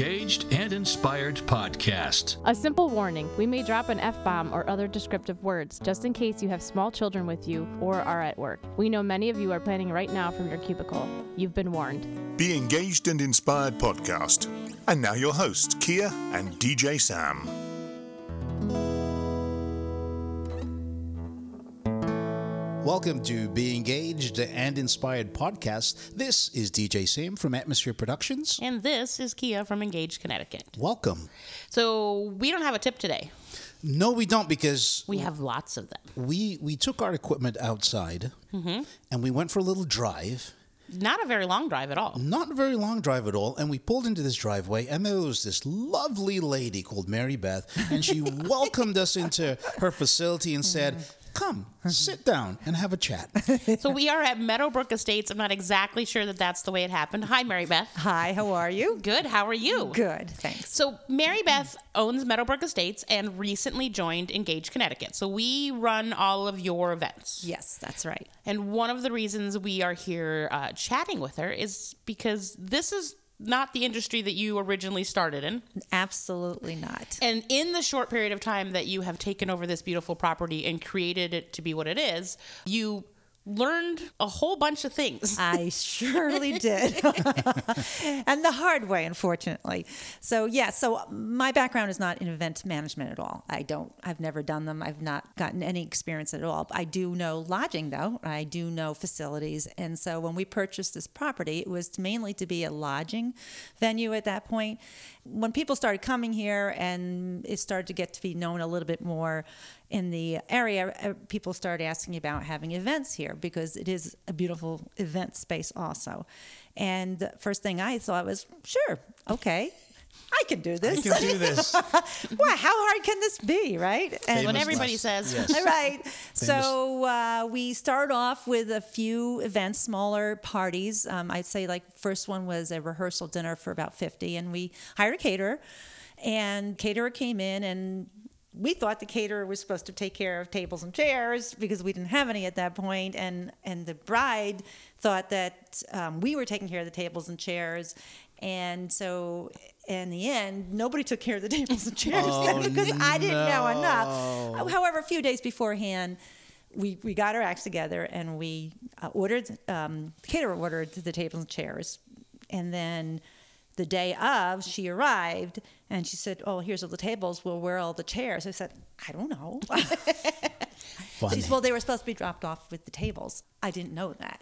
Engaged and Inspired podcast. A simple warning we may drop an F bomb or other descriptive words just in case you have small children with you or are at work. We know many of you are planning right now from your cubicle. You've been warned. Be Engaged and Inspired podcast. And now your hosts, Kia and DJ Sam. Welcome to Be Engaged and Inspired podcast. This is DJ Sam from Atmosphere Productions. And this is Kia from Engage, Connecticut. Welcome. So we don't have a tip today. No, we don't because We have lots of them. we we took our equipment outside mm-hmm. and we went for a little drive. Not a very long drive at all. Not a very long drive at all, and we pulled into this driveway, and there was this lovely lady called Mary Beth, and she welcomed us into her facility and said, "Come, sit down and have a chat." So we are at Meadowbrook Estates. I'm not exactly sure that that's the way it happened. Hi, Mary Beth. Hi, how are you? Good. How are you? Good, thanks. So Mary Beth owns Meadowbrook Estates and recently joined Engage Connecticut. So we run all of your events. Yes, that's right. And one of the reasons we are here uh, chatting with her is because this is not the industry that you originally started in. Absolutely not. And in the short period of time that you have taken over this beautiful property and created it to be what it is, you learned a whole bunch of things. I surely did. and the hard way, unfortunately. So, yeah, so my background is not in event management at all. I don't, I've never done them. I've not gotten any experience at all. I do know lodging, though. I do know facilities. And so when we purchased this property, it was mainly to be a lodging venue at that point. When people started coming here and it started to get to be known a little bit more in the area, uh, people started asking about having events here because it is a beautiful event space also. And the first thing I thought was, sure, okay, I can do this. I can do this. wow, how hard can this be, right? And what Famous everybody last- says. Yes. all right. So uh, we start off with a few events, smaller parties. Um, I'd say like first one was a rehearsal dinner for about 50, and we hired a caterer. And caterer came in, and we thought the caterer was supposed to take care of tables and chairs because we didn't have any at that point, and and the bride thought that um, we were taking care of the tables and chairs. And so, in the end, nobody took care of the tables and chairs Oh, because I didn't know enough. However, a few days beforehand, we, we got our acts together and we uh, ordered, um, the caterer ordered the tables and chairs. And then the day of, she arrived and she said, Oh, here's all the tables. Well, where are all the chairs? I said, I don't know. She said, Well, they were supposed to be dropped off with the tables. I didn't know that.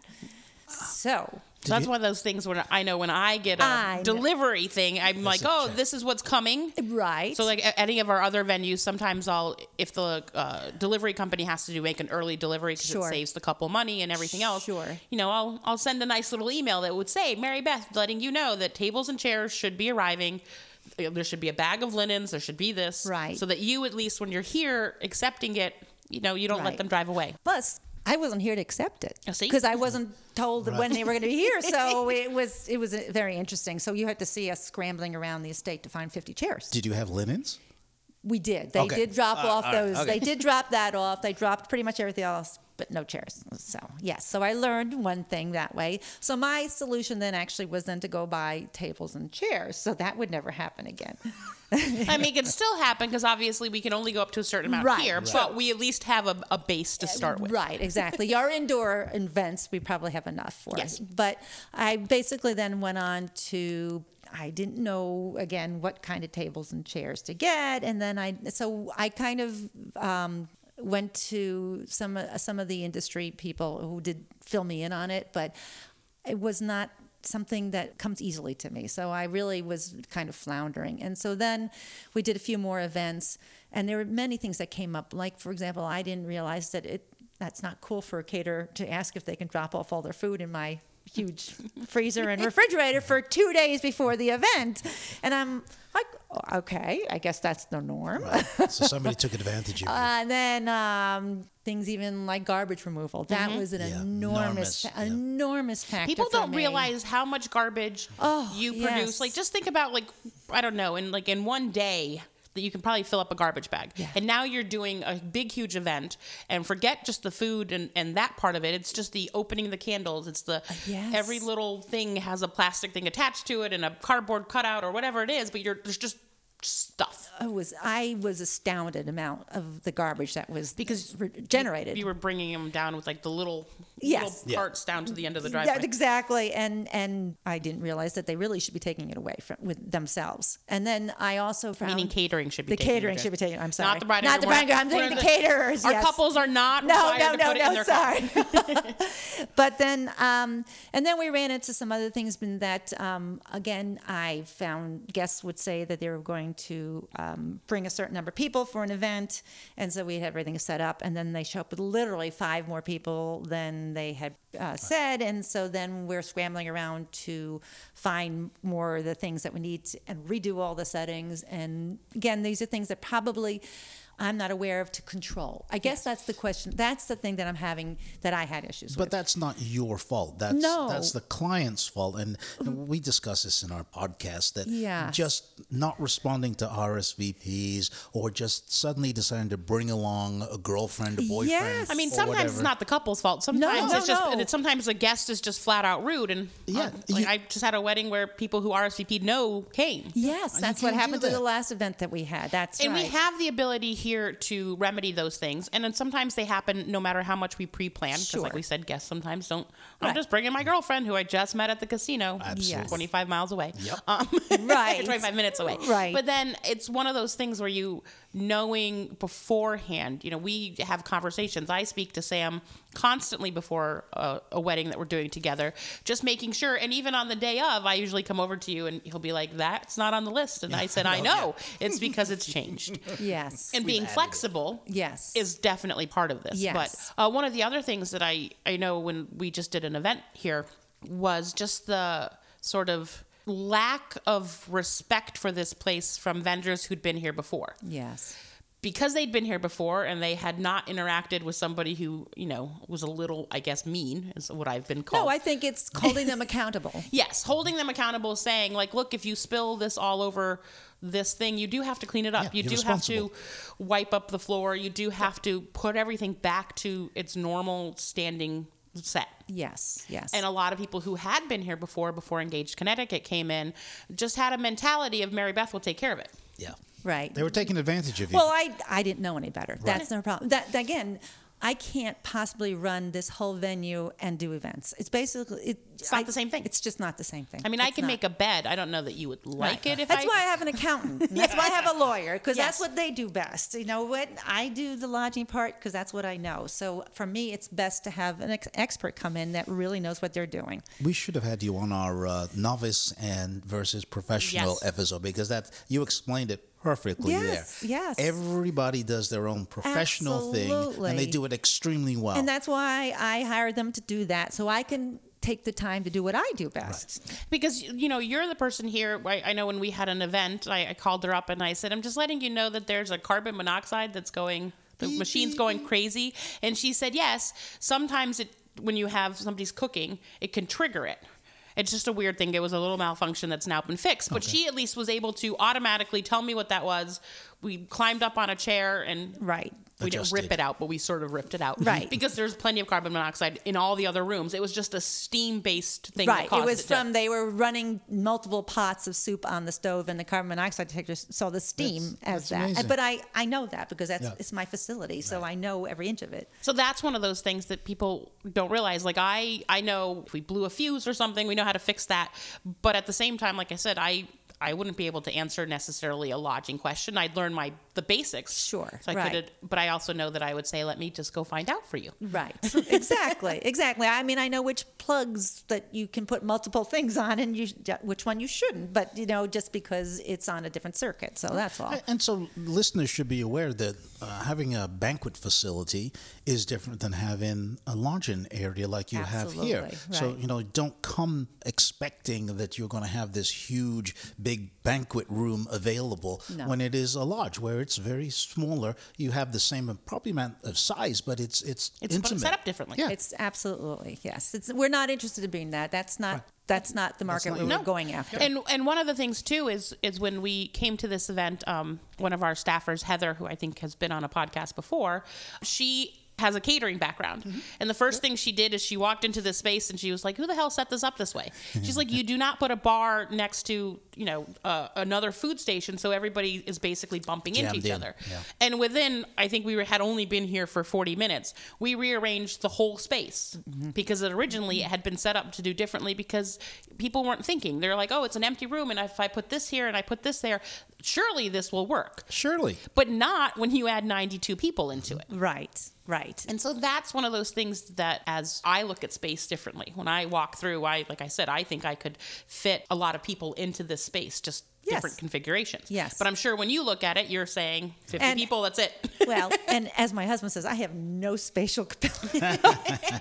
So, So that's one of those things where I know when I get a I know. delivery thing, I'm like, oh, check. this is what's coming. right. So like at any of our other venues, sometimes I'll if the uh, delivery company has to do make an early delivery because Sure. it saves the couple money and everything else. Sure. You know, I'll I'll send a nice little email that would say Mary Beth letting you know that tables and chairs should be arriving. Uh, There should be a bag of linens. There should be this, Right. So that you at least when you're here accepting it, you know, you don't let them drive away. Plus, I wasn't here to accept it Oh, because I wasn't told that when they were going to be here. So it was it was uh, very interesting. So you had to see us scrambling around the estate to find 50 chairs. Did you have linens? We did. They Okay. did drop Uh, off all right, those. okay. They did drop that off. They dropped pretty much everything else, but no chairs. So yes. So I learned one thing that way. So my solution then actually was then to go buy tables and chairs. So that would never happen again. I mean, it can still happen because obviously we can only go up to a certain amount Right. here, but we at least have a, a base to start with. Right, exactly. Our indoor events, we probably have enough for Yes. us. But I basically then went on to. I didn't know again what kind of tables and chairs to get, and then I so I kind of um, went to some uh, some of the industry people who did fill me in on it, but it was not something that comes easily to me. So I really was kind of floundering. And so then we did a few more events and there were many things that came up. Like for example, I didn't realize that it that's not cool for a caterer to ask if they can drop off all their food in my huge freezer and refrigerator for two days before the event. And I'm like, "Oh, okay, I guess that's the norm. So somebody took advantage of you. And then um, things even like garbage removal. That was an Yeah, enormous, enormous, yeah. enormous factor. People don't me. realize how much garbage Oh, you yes. produce. Like, just think about like I don't know, in like in one day, that you can probably fill up a garbage bag. Yeah. And now you're doing a big, huge event and forget just the food and, and that part of it. It's just the opening the candles. It's the uh, yes. every little thing has a plastic thing attached to it and a cardboard cutout or whatever it is, but you're there's just stuff. I was I was astounded amount of the garbage that was Because re- generated. You were bringing them down with like the little Yes. little parts down to the end of the driveway. Yeah, exactly. And and I didn't realize that they really should be taking it away from with themselves. And then I also found Meaning catering should be the taking it catering away. should be taken. I'm sorry, Not the bride. Not and the groom. bride. and. I'm We're saying the the- caterers. Our yes. couples are not No, no, no, put it in no. Sorry. but then, um, and then we ran into some other things. In that, um, again, I found guests would say that they were going to um, bring a certain number of people for an event, and so we had everything set up, and then they show up with literally five more people than they had uh, said, and so then we're scrambling around to find more of the things that we need to, and redo all the settings. And again, these are things that probably. I'm not aware of to control. I guess that's the question. That's the thing that I'm having that I had issues But with. But that's not your fault. That's No. that's the client's fault, and we discuss this in our podcast. That Yes. just not responding to RSVPs or just suddenly deciding to bring along a girlfriend, a boyfriend. Yes. I mean, sometimes whatever. it's not the couple's fault. Sometimes no, it's just no. and it's, sometimes a guest is just flat out rude. And Yeah, uh, like you- I just had a wedding where people who RSVP'd no came. yes, that's what can't do happened to the last event that we had. That's And right. we have the ability here to remedy those things. And then sometimes they happen no matter how much we pre-plan. Because like we said, guests sometimes don't. I'm just bringing my girlfriend who I just met at the casino. Absolutely. 25 miles away. Yep. Um, Right. 25 minutes away. Right. But then it's one of those things where you knowing beforehand, you know, we have conversations. I speak to Sam constantly before a, a wedding that we're doing together, just making sure. And even on the day of, I usually come over to you and he'll be like, that's not on the list. And I said, I know. It's because it's changed. yes. And being flexible Yes. is definitely part of this. Yes. But uh, one of the other things that I, I know when we just did an event here was just the sort of lack of respect for this place from vendors who'd been here before. yes. Because they'd been here before and they had not interacted with somebody who, you know, was a little, I guess, mean, is what I've been called. No, I think it's holding them accountable. Yes, holding them accountable, saying like, look, if you spill this all over this thing, you do have to clean it up. Yeah, you do have to wipe up the floor. You do have to put everything back to its normal standing set. Yes. Yes. And a lot of people who had been here before, before Engaged Connecticut came in, just had a mentality of Mary Beth will take care of it. yeah, right. they were taking advantage of you. Well, I I didn't know any better. That's no problem. That again, I can't possibly run this whole venue and do events. It's basically it, It's not I- the same thing. It's just not the same thing. I mean, I can not. make a bed. I don't know that you would like it if that's I. why I have an accountant. And That's why I have a lawyer because that's what they do best. You know what? I do the lodging part because that's what I know. So for me, it's best to have an ex- expert come in that really knows what they're doing. we should have had you on our uh, novice and versus professional Yes. episode because that you explained it perfectly Yes, there. yes. Everybody does their own professional thing, and they do it extremely well. And that's why I hired them to do that, so I can take the time to do what I do best. because you know you're the person here I, I know when we had an event I, I called her up and i said i'm just letting you know that there's a carbon monoxide that's going the machine's going crazy and she said yes sometimes it when you have somebody's cooking it can trigger it it's just a weird thing. It was a little malfunction that's now been fixed but she at least was able to automatically tell me what that was we climbed up on a chair and Right. we didn't rip it out, but we sort of ripped it out. Right. Because there's plenty of carbon monoxide in all the other rooms. It was just a steam based thing. that Right. It was to- from they were running multiple pots of soup on the stove, and the carbon monoxide detector saw the steam That's- as that's that. amazing. But I I know that because that's Yeah. it's my facility, so I know every inch of it. So that's one of those things that people don't realize. Like I, I know if we blew a fuse or something, we know how to fix that. But at the same time, like I said, I, I wouldn't be able to answer necessarily a lodging question. I'd learn my the basics. Sure, So I right. could, but I also know that I would say, let me just go find out for you. Right. exactly. Exactly. I mean, I know which plugs that you can put multiple things on, and you which one you shouldn't. But you know, just because it's on a different circuit, so that's all. And so listeners should be aware that uh, having a banquet facility is different than having a lodging area like you have here. Absolutely, So, you know, don't come expecting that you're going to have this huge, big banquet room available No. when it is a lodge where it's very smaller. You have the same probably amount of size, but it's it's, It's intimate. set up differently. Yeah. It's absolutely yes. It's we're not interested in being that. That's not That's not the market not we are were going after. And and one of the things too is is when we came to this event, um, one of our staffers, Heather, who I think has been on a podcast before, she has a catering background. Mm-hmm. And the first thing she did is she walked into this space and she was like, "Who the hell set this up this way?" Mm-hmm. She's like, "You do not put a bar next to you know uh, another food station, so everybody is basically bumping into each in, other." yeah. And within, I think we were, had only been here for 40 minutes. We rearranged the whole space mm-hmm. because it originally it had been set up to do differently because people weren't thinking. They're like, oh, it's an empty room, and if I put this here and I put this there, surely this will work. Surely. But not when you add 92 people into it. right, right. And so that's one of those things that as I look at space differently, when I walk through, I like I said, I think I could fit a lot of people into this space, just Yes. different configurations. Yes. But I'm sure when you look at it, you're saying 50 And- people, that's it. well, and as my husband says, I have no spatial capacity,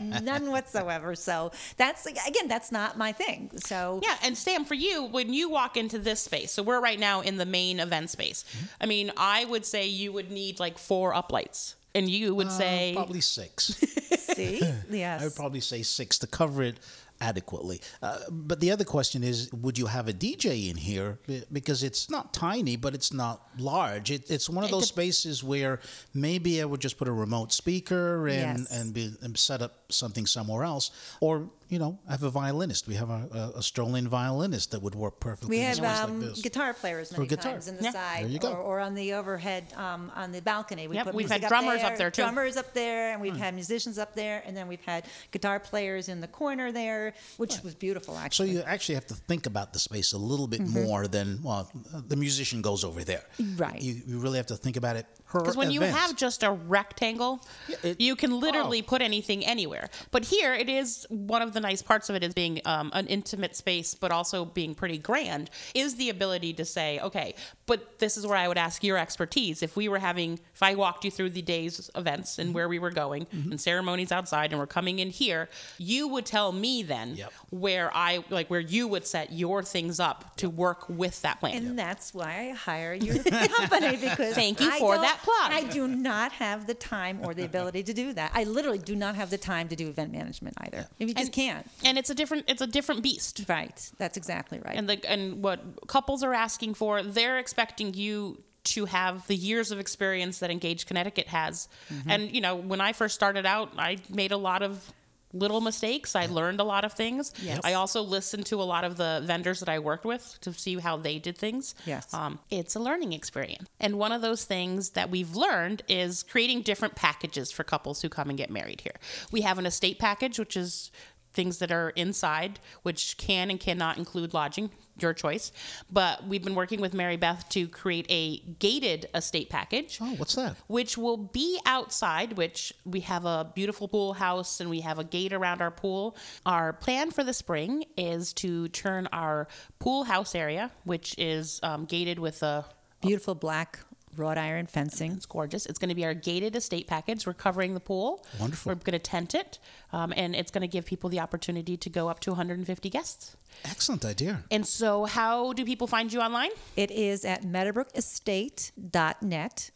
none whatsoever. So that's again, that's not my thing. So Yeah, and Sam, for you, when you walk into this space, so we're right now in the main event space. Mm-hmm. I mean, I would say you would need like four uplights, and you would say Probably six. see, yes, I would probably say six to cover it adequately. Uh, but the other question is, would you have a DJ in here? Because it's not tiny, but it's not large. It, it's one of those spaces where maybe I would just put a remote speaker and Yes. and, be, and set up something somewhere else, or you know, I have a violinist. We have a, a, a strolling violinist that would work perfectly We have space um, like this. guitar players many guitar. times in the Yeah. side, There you go. Or, or on the overhead um, on the balcony. We Yep, put we've music had drummers up there, too. Drummers up there, and we've had musicians up there, and then we've had guitar players in the corner there, which was beautiful actually. So you actually have to think about the space a little bit more than well, the musician goes over there. Right. You, you really have to think about it. Because when you have just a rectangle, it- you can literally oh. put anything anywhere. But here, it is one of the nice parts of it is being um, an intimate space, but also being pretty grand. Is the ability to say, okay, but this is where I would ask your expertise. If we were having, if I walked you through the day's events Mm-hmm. and where we were going and ceremonies outside, and we're coming in here, you would tell me then Yep. where I like where you would set your things up to work with that plan. and that's why I hire your company because Thank you I for that plug. I do not have the time or the ability to do that. I literally do not have the time to do event management either. You just And- can't. and it's a different it's a different beast. Right. That's exactly right. and the and what couples are asking for they're expecting you to have the years of experience that engage connecticut has Mm-hmm. and you know when i first started out i made a lot of little mistakes i learned a lot of things Yes. i also listened to a lot of the vendors that i worked with to see how they did things Yes. um, it's a learning experience and one of those things that we've learned is creating different packages for couples who come and get married here we have an estate package which is things that are inside, which can and cannot include lodging, your choice. But we've been working with Mary Beth to create a gated estate package. Oh, what's that? Which will be outside, which we have a beautiful pool house and we have a gate around our pool. Our plan for the spring is to turn our pool house area, which is um, gated with a Beautiful black wrought iron fencing. it's gorgeous. It's going to be our gated estate package. We're covering the pool. Wonderful. We're going to tent it, um, and it's going to give people the opportunity to go up to 150 guests. Excellent idea. And so, how do people find you online? It is at meadowbrookestate.net.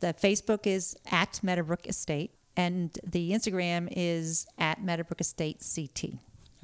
The Facebook is at Meadowbrook Estate, and the Instagram is at Meadowbrook Estate CT.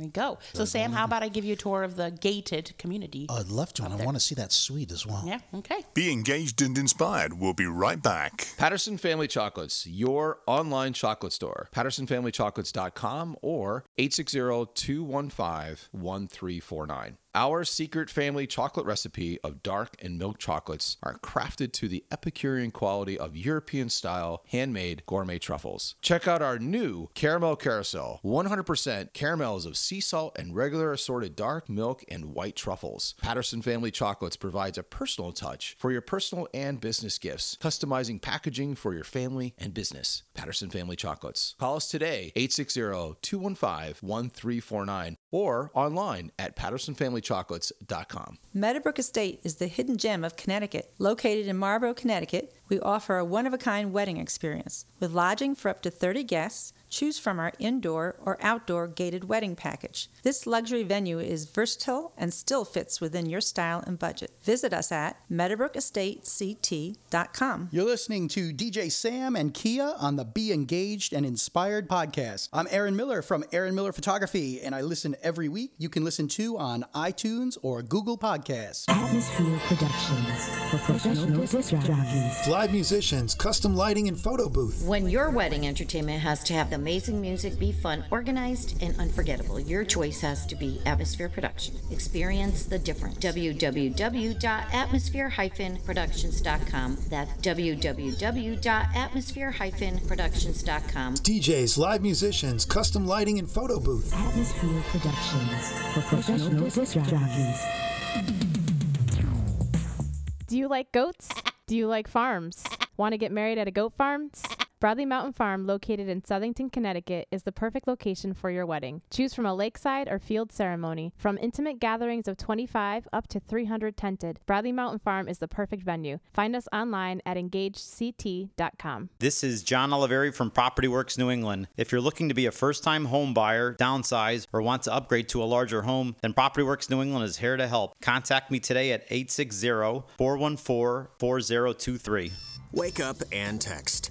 There you go. So, Sam, how about I give you a tour of the gated community? I'd love to, and I want to see that suite as well. yeah. Okay. Be engaged and inspired. We'll be right back. Patterson Family Chocolates, your online chocolate store. PattersonFamilyChocolates.com or 860-215-1349. Our secret family chocolate recipe of dark and milk chocolates are crafted to the Epicurean quality of European style handmade gourmet truffles. Check out our new caramel carousel 100% caramels of sea salt and regular assorted dark milk and white truffles. Patterson Family Chocolates provides a personal touch for your personal and business gifts, customizing packaging for your family and business. Patterson Family Chocolates. Call us today 860-215-1349 or online at pattersonfamilychocolates.com. Meadowbrook Estate is the hidden gem of Connecticut. Located in Marlborough, Connecticut, we offer a one of a kind wedding experience with lodging for up to 30 guests, Choose from our indoor or outdoor gated wedding package. This luxury venue is versatile and still fits within your style and budget. Visit us at meadowbrookestatect.com. You're listening to DJ Sam and Kia on the Be Engaged and Inspired podcast. I'm Aaron Miller from Aaron Miller Photography, and I listen every week. You can listen to on iTunes or Google Podcasts. Atmosphere Productions for professional disc jockeys. Live musicians, custom lighting, and photo booth. When your wedding entertainment has to have the amazing music be fun, organized, and unforgettable, your choice has to be Atmosphere Production. Experience the difference. www.atmosphere-productions.com. That's www.atmosphere-productions.com. DJs, live musicians, custom lighting, and photo booth. Atmosphere Productions for professional disc jockeys. Do you like goats? Do you like farms? Want to get married at a goat farm? Bradley Mountain Farm, located in Southington, Connecticut, is the perfect location for your wedding. Choose from a lakeside or field ceremony. From intimate gatherings of 25 up to 300 tented, Bradley Mountain Farm is the perfect venue. Find us online at engagedct.com. This is John Oliveri from Property Works New England. If you're looking to be a first time home buyer, downsize, or want to upgrade to a larger home, then Property Works New England is here to help. Contact me today at 860 414 4023. Wake up and text.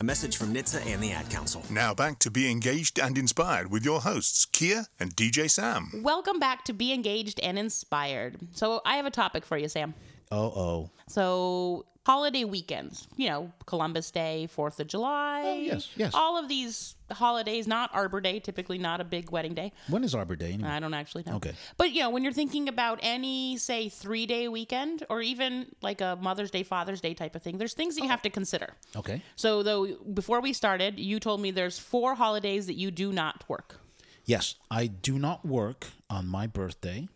A message from NHTSA and the Ad Council. Now back to Be Engaged and Inspired with your hosts, Kia and DJ Sam. Welcome back to Be Engaged and Inspired. So, I have a topic for you, Sam. Oh, oh. So, holiday weekends, you know, Columbus Day, 4th of July. Oh, yes, yes. All of these holidays, not Arbor Day, typically not a big wedding day. When is Arbor Day? Anyway? I don't actually know. Okay. But, you know, when you're thinking about any, say, three day weekend or even like a Mother's Day, Father's Day type of thing, there's things that you oh. have to consider. Okay. So, though, before we started, you told me there's four holidays that you do not work. Yes, I do not work on my birthday,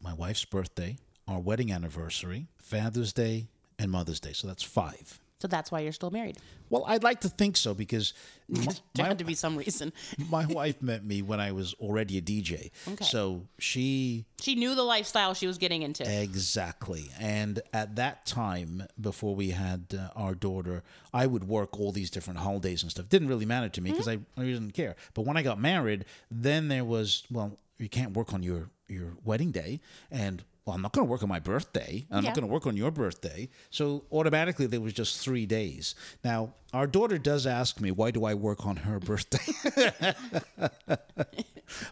my wife's birthday, our wedding anniversary, Father's Day, and Mother's Day. So that's five. So that's why you're still married. Well, I'd like to think so because my, There had to be some reason. my wife met me when I was already a DJ. Okay. So she She knew the lifestyle she was getting into. Exactly. And at that time, before we had uh, our daughter, I would work all these different holidays and stuff. Didn't really matter to me because I, I didn't care. But when I got married, then there was, well, you can't work on your, your wedding day. And well, I'm not going to work on my birthday. I'm Yeah. not going to work on your birthday. So automatically, there was just three days. Now, our daughter does ask me, why do I work on her birthday?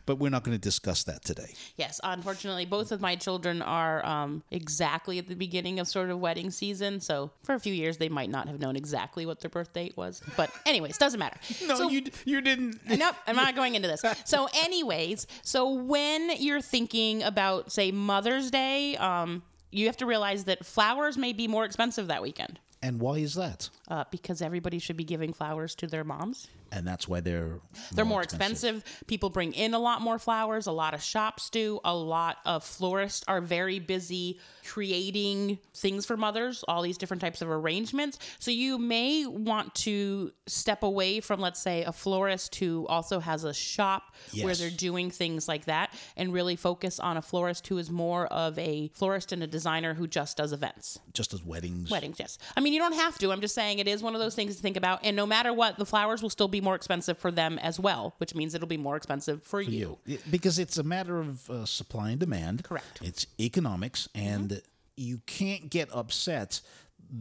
but we're not going to discuss that today. Yes, unfortunately, both of my children are um, exactly at the beginning of sort of wedding season. So for a few years, they might not have known exactly what their birth date was. But anyways, doesn't matter. No, So- you you didn't. Nope, I'm not going into this. So, anyways, so when you're thinking about, say, Mother's Day, um, you have to realize that flowers may be more expensive that weekend And why is that? uh, because everybody should be giving flowers to their moms. And that's why they're They're more expensive. People bring in a lot more flowers. A lot of shops do. A lot of florists are very busy creating things for mothers, all these different types of arrangements. So you may want to step away from, let's say, a florist who also has a shop where they're doing things like that and really focus on a florist who is more of a florist and a designer who just does events. just as weddings. Weddings, yes. I mean, you don't have to. I'm just saying it is one of those things to think about. And no matter what, the flowers will still be more expensive for them as well, which means it'll be more expensive for, you. Yeah, Because it's a matter of uh, supply and demand. Correct. It's economics, and you can't get upset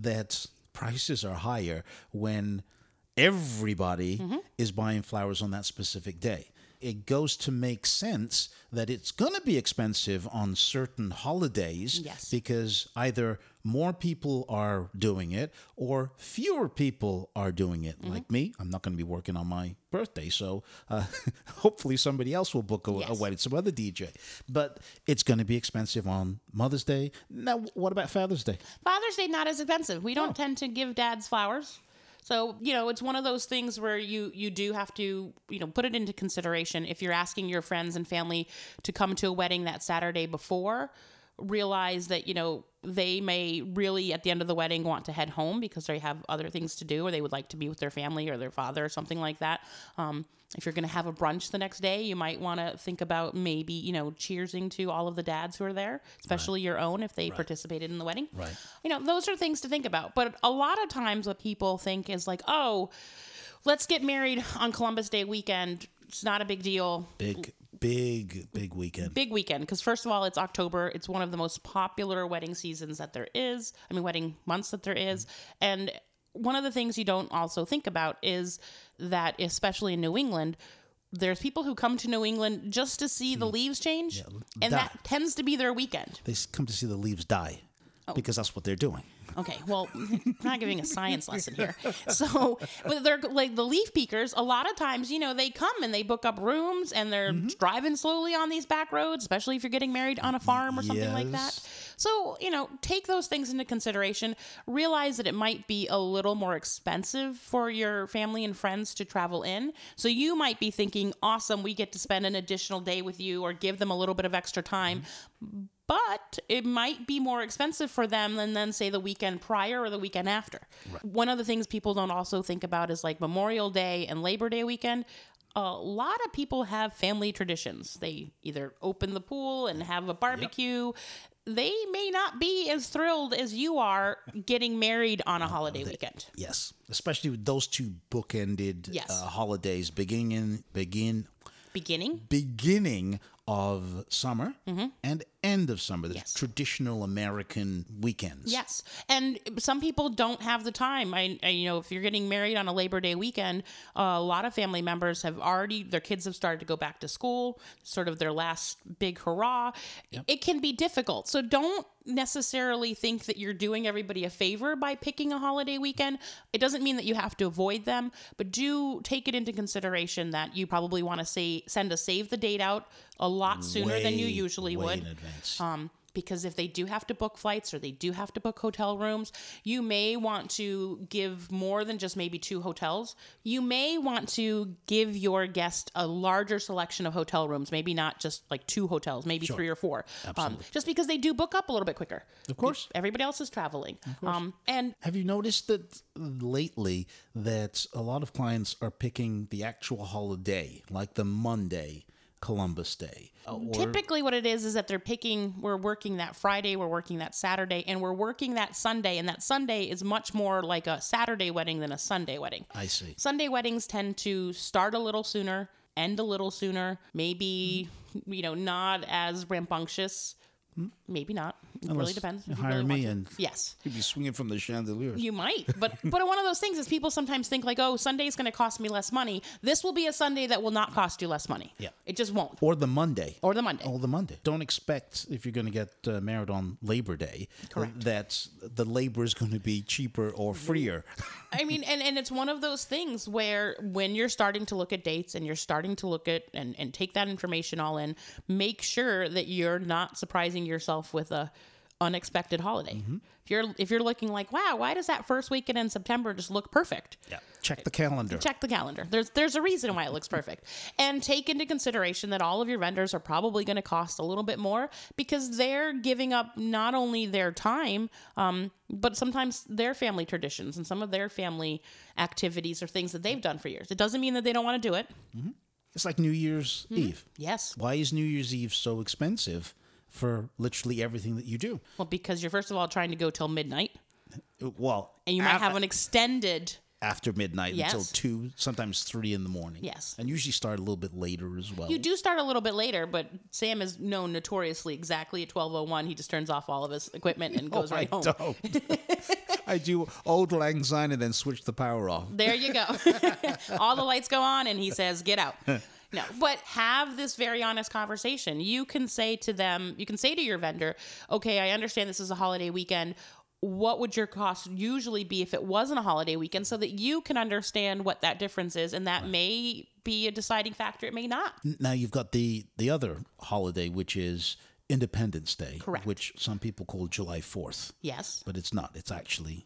that prices are higher when everybody is buying flowers on that specific day. It goes to make sense that it's going to be expensive on certain holidays Yes. because either more people are doing it or fewer people are doing it. Mm-hmm. Like me, I'm not going to be working on my birthday, so uh, hopefully somebody else will book a, a wedding, some other DJ. But it's going to be expensive on Mother's Day. Now, what about Father's Day? Father's Day not as expensive. We don't Oh. tend to give dads flowers. So, you know, it's one of those things where you you do have to, you know, put it into consideration. If you're asking your friends and family to come to a wedding that Saturday before, realize that, you know, they may really at the end of the wedding want to head home because they have other things to do or they would like to be with their family or their father or something like that. Um, if you're going to have a brunch the next day, you might want to think about maybe, you know, cheersing to all of the dads who are there, especially your own if they participated in the wedding. Right. You know, those are things to think about. But a lot of times what people think is like, oh, let's get married on Columbus Day weekend. It's not a big deal. Big, big, big weekend. Big weekend because first of all, it's October. It's one of the most popular wedding seasons that there is. I mean, wedding months that there is, and one of the things you don't also think about is that, especially in New England. There's people who come to New England just to see the hmm. leaves change, and die. that tends to be their weekend. They come to see the leaves die Oh. because that's what they're doing. Okay, well, I'm not giving a science lesson here. So, but they're like the leaf peekers. A lot of times, you know, they come and they book up rooms and they're Mm-hmm. driving slowly on these back roads, especially if you're getting married on a farm or something like that. So, you know, take those things into consideration. Realize that it might be a little more expensive for your family and friends to travel in. So, you might be thinking, awesome, we get to spend an additional day with you or give them a little bit of extra time but it might be more expensive for them than then say the weekend prior or the weekend after. One of the things people don't also think about is like Memorial Day and Labor Day weekend. A lot of people have family traditions. They either open the pool and have a barbecue. They may not be as thrilled as you are getting married on a holiday weekend. Yes, especially with those two bookended Yes. uh, holidays, beginning begin Beginning beginning of summer Mm-hmm. and end of summer. The traditional American weekends. Yes, and some people don't have the time. I, I you know, if you're getting married on a Labor Day weekend, uh, a lot of family members have already their kids have started to go back to school, sort of their last big hurrah. It can be difficult, so don't necessarily think that you're doing everybody a favor by picking a holiday weekend. It doesn't mean that you have to avoid them, but do take it into consideration that you probably want to say send a save the date out a lot sooner than you usually way would. in advance. Um, because if they do have to book flights or they do have to book hotel rooms, you may want to give more than just maybe two hotels. You may want to give your guest a larger selection of hotel rooms, maybe not just like two hotels, maybe Sure. three or four. Um, just because they do book up a little bit quicker. Of course. Everybody else is traveling. Um, and Have you noticed that lately that a lot of clients are picking the actual holiday, like the Monday, Columbus Day, uh, or Typically, what it is is that they're picking, we're working that Friday, we're working that Saturday, and we're working that Sunday. And that Sunday is much more like a Saturday wedding than a Sunday wedding. I see. Sunday weddings tend to start a little sooner, end a little sooner, maybe, you know, not as rambunctious. Maybe not. It really depends. you hire really me and yes. you'd be swinging from the chandelier. You might, but but one of those things is people sometimes think like, oh, Sunday's going to cost me less money. This will be a Sunday that will not cost you less money. Yeah. it just won't. or the Monday. Or the Monday. Or the Monday. Don't expect if you're going to get uh, married on Labor Day Correct. that the labor is going to be cheaper or freer. I mean, and, and it's one of those things where when you're starting to look at dates and you're starting to look at and, and take that information all in, make sure that you're not surprising yourself with a unexpected holiday. Mm-hmm. If you're if you're looking like, wow, why does that first weekend in September just look perfect? Yeah. Check the calendar. Check the calendar. There's there's a reason why it looks perfect. And take into consideration that all of your vendors are probably going to cost a little bit more because they're giving up not only their time, um, but sometimes their family traditions and some of their family activities or things that they've done for years. It doesn't mean that they don't want to do it. It's like New Year's Eve. Yes. Why is New Year's Eve so expensive for literally everything that you do? Well, because you're first of all trying to go till midnight, Well, and you might af- have an extended. after midnight Yes. until two, sometimes three in the morning. Yes. and usually start a little bit later as well. You do start a little bit later, but Sam is known notoriously exactly at 12:01. He just turns off all of his equipment and goes Oh, right I home. don't. I do auld lang syne and then switch the power off. There you go. All the lights go on, and he says, "Get out." No, but have this very honest conversation. You can say to them, you can say to your vendor, "Okay, I understand this is a holiday weekend. What would your cost usually be if it wasn't a holiday weekend?" So that you can understand what that difference is, and that may be a deciding factor. It may not. Now you've got the the other holiday, which is Independence Day, Correct. which some people call July Fourth, Yes. but it's not. It's actually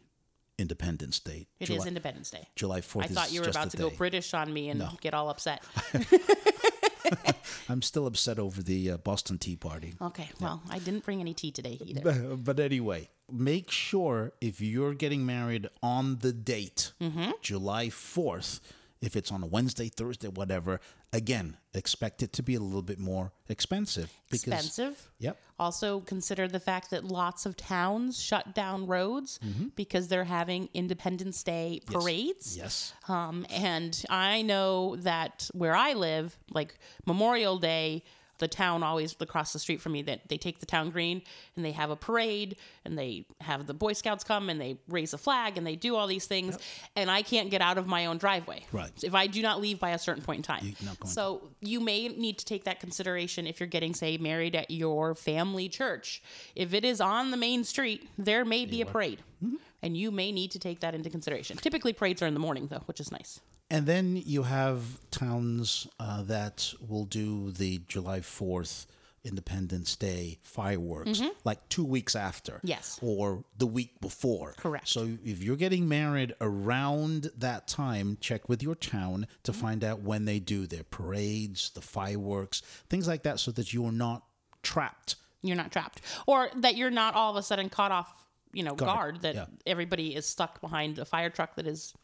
Independence Day. It is Independence Day. July 4th I thought you were about to go. British on me and No. get all upset. I'm still upset over the uh, Boston Tea Party. okay, well, I didn't bring any tea today either. But, but anyway, make sure if you're getting married on the date, Mm-hmm. July 4th, if it's on a Wednesday, Thursday, whatever, again, expect it to be a little bit more expensive. Because, Expensive. Yep. Also, consider the fact that lots of towns shut down roads because they're having Independence Day Mm-hmm. Yes. parades. Yes. Um, and I know that where I live, like Memorial Day, the town always across the street from me that they take the town green and they have a parade and they have the Boy Scouts come and they raise a flag and they do all these things and I can't get out of my own driveway. Right. If I do not leave by a certain point in time. so you may need to take that consideration if you're getting, say, married at your family church. If it is on the main street, there may be a parade. Mm-hmm. And you may need to take that into consideration. Typically, parades are in the morning, though, which is nice. And then you have towns uh, that will do the July 4th Independence Day fireworks like two weeks after. Mm-hmm. Yes. Or the week before. Correct. So if you're getting married around that time, check with your town to Mm-hmm. find out when they do their parades, the fireworks, things like that, so that you are not trapped. You're not trapped. Or that you're not all of a sudden caught off, you know, Guard, guard, that yeah. everybody is stuck behind a fire truck that is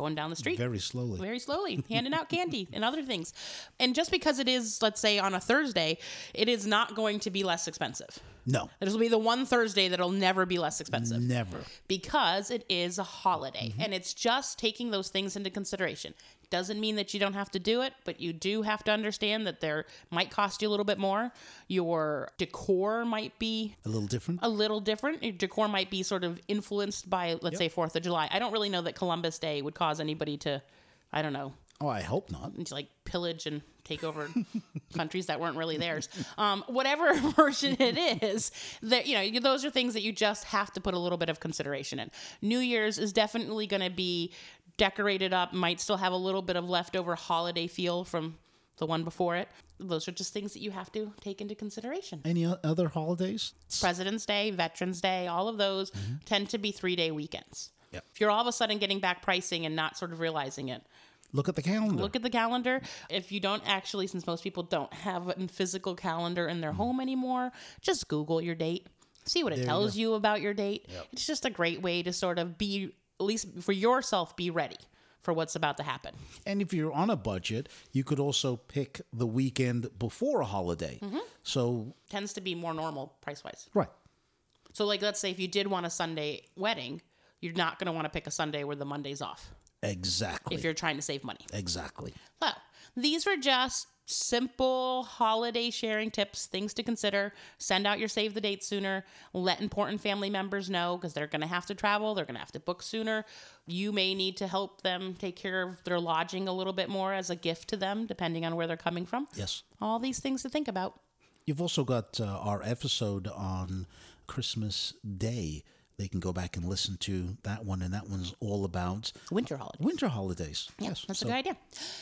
going down the street. Very slowly. very slowly, handing out candy and other things. And just because it is, let's say, on a Thursday, it is not going to be less expensive. No, This will be the one Thursday that'll never be less expensive never. because it is a holiday Mm-hmm. and it's just taking those things into consideration. Doesn't mean that you don't have to do it, but you do have to understand that there might cost you a little bit more. Your decor might be A little different. a little different. Your decor might be sort of influenced by, let's say, Fourth of July. I don't really know that Columbus Day would cause anybody to, I don't know, Oh, I hope not. to like pillage and take over countries that weren't really theirs. Um, whatever version it is, that you know, those are things that you just have to put a little bit of consideration in. New Year's is definitely going to be decorated up, might still have a little bit of leftover holiday feel from the one before it. Those are just things that you have to take into consideration. Any other holidays? President's Day, Veterans Day, all of those mm-hmm. tend to be three day weekends. Yep. If you're all of a sudden getting back pricing and not sort of realizing it, Look at the calendar. look at the calendar. If you don't actually, since most people don't have a physical calendar in their mm-hmm. home anymore, just Google your date. See what it There tells go. you about your date. It's just a great way to sort of be, at least for yourself, be ready for what's about to happen. And if you're on a budget, you could also pick the weekend before a holiday. Mm-hmm. So, Tends to be more normal price wise. right. So, like, let's say if you did want a Sunday wedding, you're not going to want to pick a Sunday where the Monday's off Exactly. if you're trying to save money. exactly. So, these were just simple holiday sharing tips, things to consider. Send out your save the date sooner. Let important family members know because they're going to have to travel, they're going to have to book sooner. You may need to help them take care of their lodging a little bit more as a gift to them, depending on where they're coming from. Yes. All these things to think about. You've also got uh, our episode on Christmas Day. They can go back and listen to that one, and that one's all about Winter holidays. winter holidays. Yeah, yes. that's so a good idea.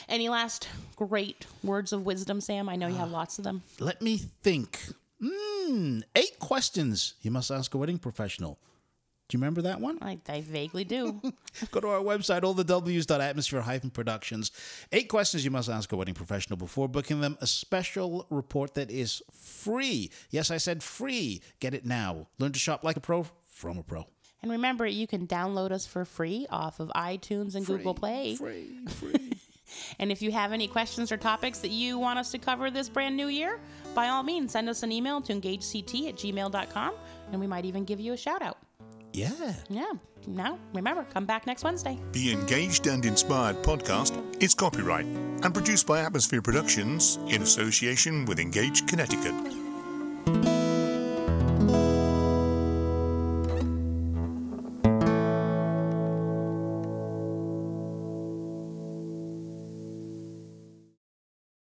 Any last great words of wisdom, Sam? I know you have lots of them. Let me think. Mm, eight questions you must ask a wedding professional. Do you remember that one? I, I vaguely do. Go to our website, allthews.atmosphere-productions. Eight questions you must ask a wedding professional before booking them a special report that is free. Yes, I said free. Get it now. Learn to shop like a pro from a pro. And remember, you can download us for free off of iTunes and Google Play. Free, free. And if you have any questions or topics that you want us to cover this brand new year, by all means, send us an email to engagect at gmail.com and we might even give you a shout out. yeah. Yeah. Now, remember, come back next Wednesday. The Engaged and Inspired podcast is copyright and produced by Atmosphere Productions in association with Engaged Connecticut.